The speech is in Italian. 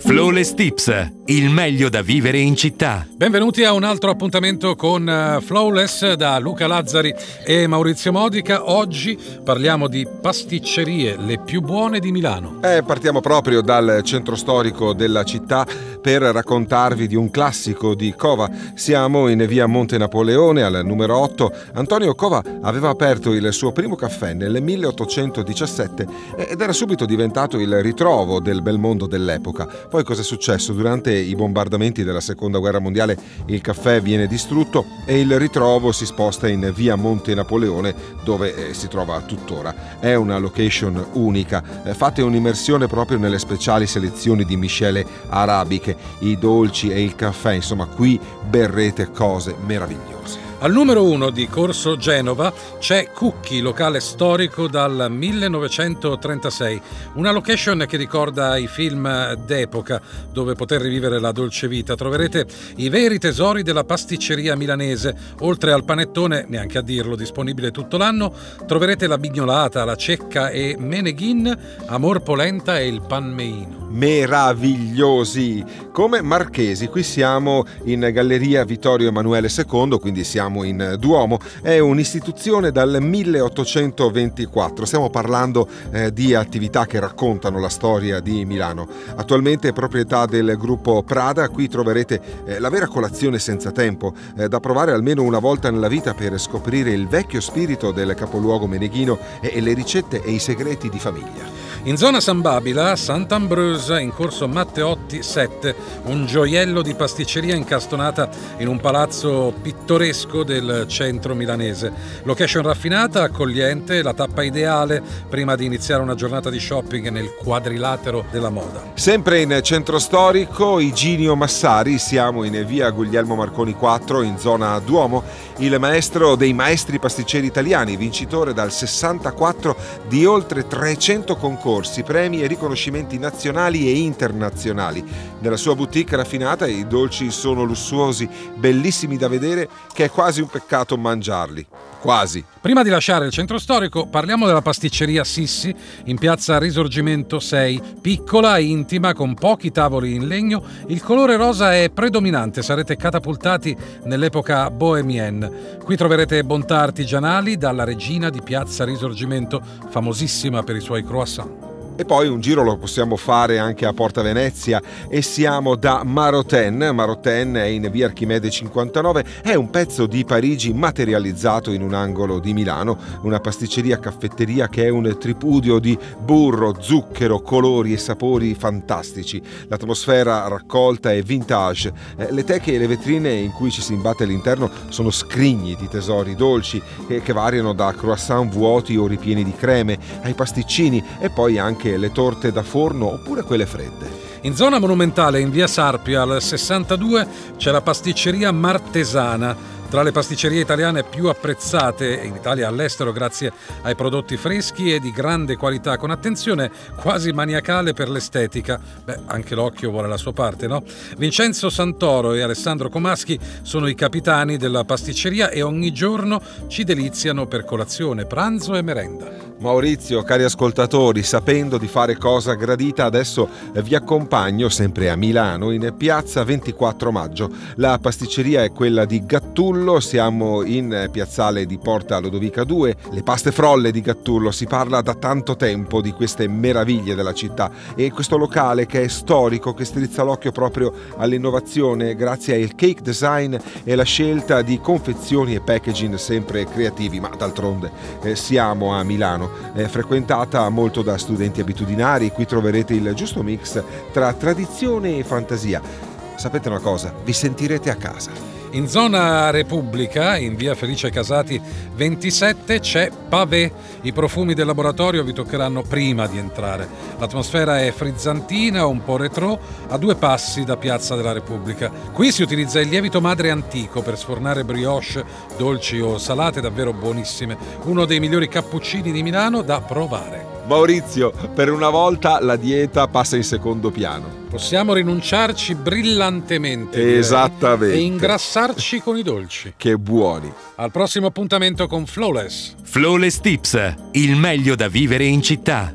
Flawless Tips, il meglio da vivere in città. Benvenuti a un altro appuntamento con eh, Flawless da Luca Lazzari e Maurizio Modica. Oggi parliamo di pasticcerie, le più buone di Milano. Eh, partiamo proprio dal centro storico della città per raccontarvi di un classico di Cova. Siamo in via Monte Napoleone al numero 8. Antonio Cova aveva aperto il suo primo caffè nel 1817 ed era subito diventato il ritrovo del bel mondo dell'epoca. Poi cosa è successo? Durante i bombardamenti della seconda guerra mondiale il caffè viene distrutto e il ritrovo si sposta in via Monte Napoleone dove eh, si trova tuttora. È una location unica. Eh, fate un'immersione proprio nelle speciali selezioni di miscele arabiche, i dolci e il caffè, insomma qui berrete cose meravigliose. Al numero 1 di Corso Genova c'è Cucchi, locale storico dal 1936, una location che ricorda i film d'epoca dove poter rivivere la dolce vita. Troverete i veri tesori della pasticceria milanese, oltre al panettone, neanche a dirlo, disponibile tutto l'anno, troverete la bignolata, la cecca e meneghin, amor polenta e il panmeino meravigliosi come marchesi. Qui siamo in Galleria Vittorio Emanuele II, quindi siamo in Duomo. È un'istituzione dal 1824. Stiamo parlando eh, di attività che raccontano la storia di Milano. Attualmente è proprietà del gruppo Prada. Qui troverete eh, la vera colazione senza tempo, eh, da provare almeno una volta nella vita per scoprire il vecchio spirito del capoluogo meneghino e, e le ricette e i segreti di famiglia. In zona San Babila, Sant'Ambrosa, in corso Matteotti 7, un gioiello di pasticceria incastonata in un palazzo pittoresco del centro milanese. Location raffinata, accogliente, la tappa ideale prima di iniziare una giornata di shopping nel quadrilatero della moda. Sempre in centro storico, Iginio Massari, siamo in via Guglielmo Marconi 4, in zona Duomo, il maestro dei maestri pasticceri italiani, vincitore dal 64 di oltre 300 concorsi concorsi, premi e riconoscimenti nazionali e internazionali. Nella sua boutique raffinata i dolci sono lussuosi, bellissimi da vedere, che è quasi un peccato mangiarli. Quasi. Prima di lasciare il centro storico, parliamo della pasticceria Sissi in piazza Risorgimento 6, piccola intima con pochi tavoli in legno. Il colore rosa è predominante, sarete catapultati nell'epoca bohemienne. Qui troverete bontà artigianali dalla regina di piazza Risorgimento, famosissima per i suoi croissant. E poi un giro lo possiamo fare anche a Porta Venezia e siamo da Maroten. Maroten è in via Archimede 59, è un pezzo di Parigi materializzato in un angolo di Milano, una pasticceria caffetteria che è un tripudio di burro, zucchero, colori e sapori fantastici. L'atmosfera raccolta è vintage. Eh, le teche e le vetrine in cui ci si imbatte all'interno sono scrigni di tesori dolci che variano da croissant vuoti o ripieni di creme ai pasticcini e poi anche anche le torte da forno oppure quelle fredde. In zona monumentale, in via Sarpia al 62, c'è la pasticceria Martesana tra le pasticcerie italiane più apprezzate in Italia e all'estero grazie ai prodotti freschi e di grande qualità, con attenzione quasi maniacale per l'estetica. Beh, anche l'occhio vuole la sua parte, no? Vincenzo Santoro e Alessandro Comaschi sono i capitani della pasticceria e ogni giorno ci deliziano per colazione, pranzo e merenda. Maurizio, cari ascoltatori, sapendo di fare cosa gradita, adesso vi accompagno sempre a Milano in piazza 24 maggio. La pasticceria è quella di Gattullo, siamo in piazzale di Porta Lodovica 2. Le paste frolle di Gattullo, si parla da tanto tempo di queste meraviglie della città e questo locale che è storico, che strizza l'occhio proprio all'innovazione grazie al cake design e la scelta di confezioni e packaging sempre creativi, ma d'altronde eh, siamo a Milano è frequentata molto da studenti abitudinari, qui troverete il giusto mix tra tradizione e fantasia. Sapete una cosa? Vi sentirete a casa. In zona Repubblica, in via Felice Casati 27, c'è Pavé. I profumi del laboratorio vi toccheranno prima di entrare. L'atmosfera è frizzantina, un po' retro, a due passi da Piazza della Repubblica. Qui si utilizza il lievito madre antico per sfornare brioche, dolci o salate davvero buonissime. Uno dei migliori cappuccini di Milano da provare. Maurizio, per una volta la dieta passa in secondo piano. Possiamo rinunciarci brillantemente. Esattamente. E ingrassarci con i dolci. Che buoni. Al prossimo appuntamento con Flawless. Flawless Tips, il meglio da vivere in città.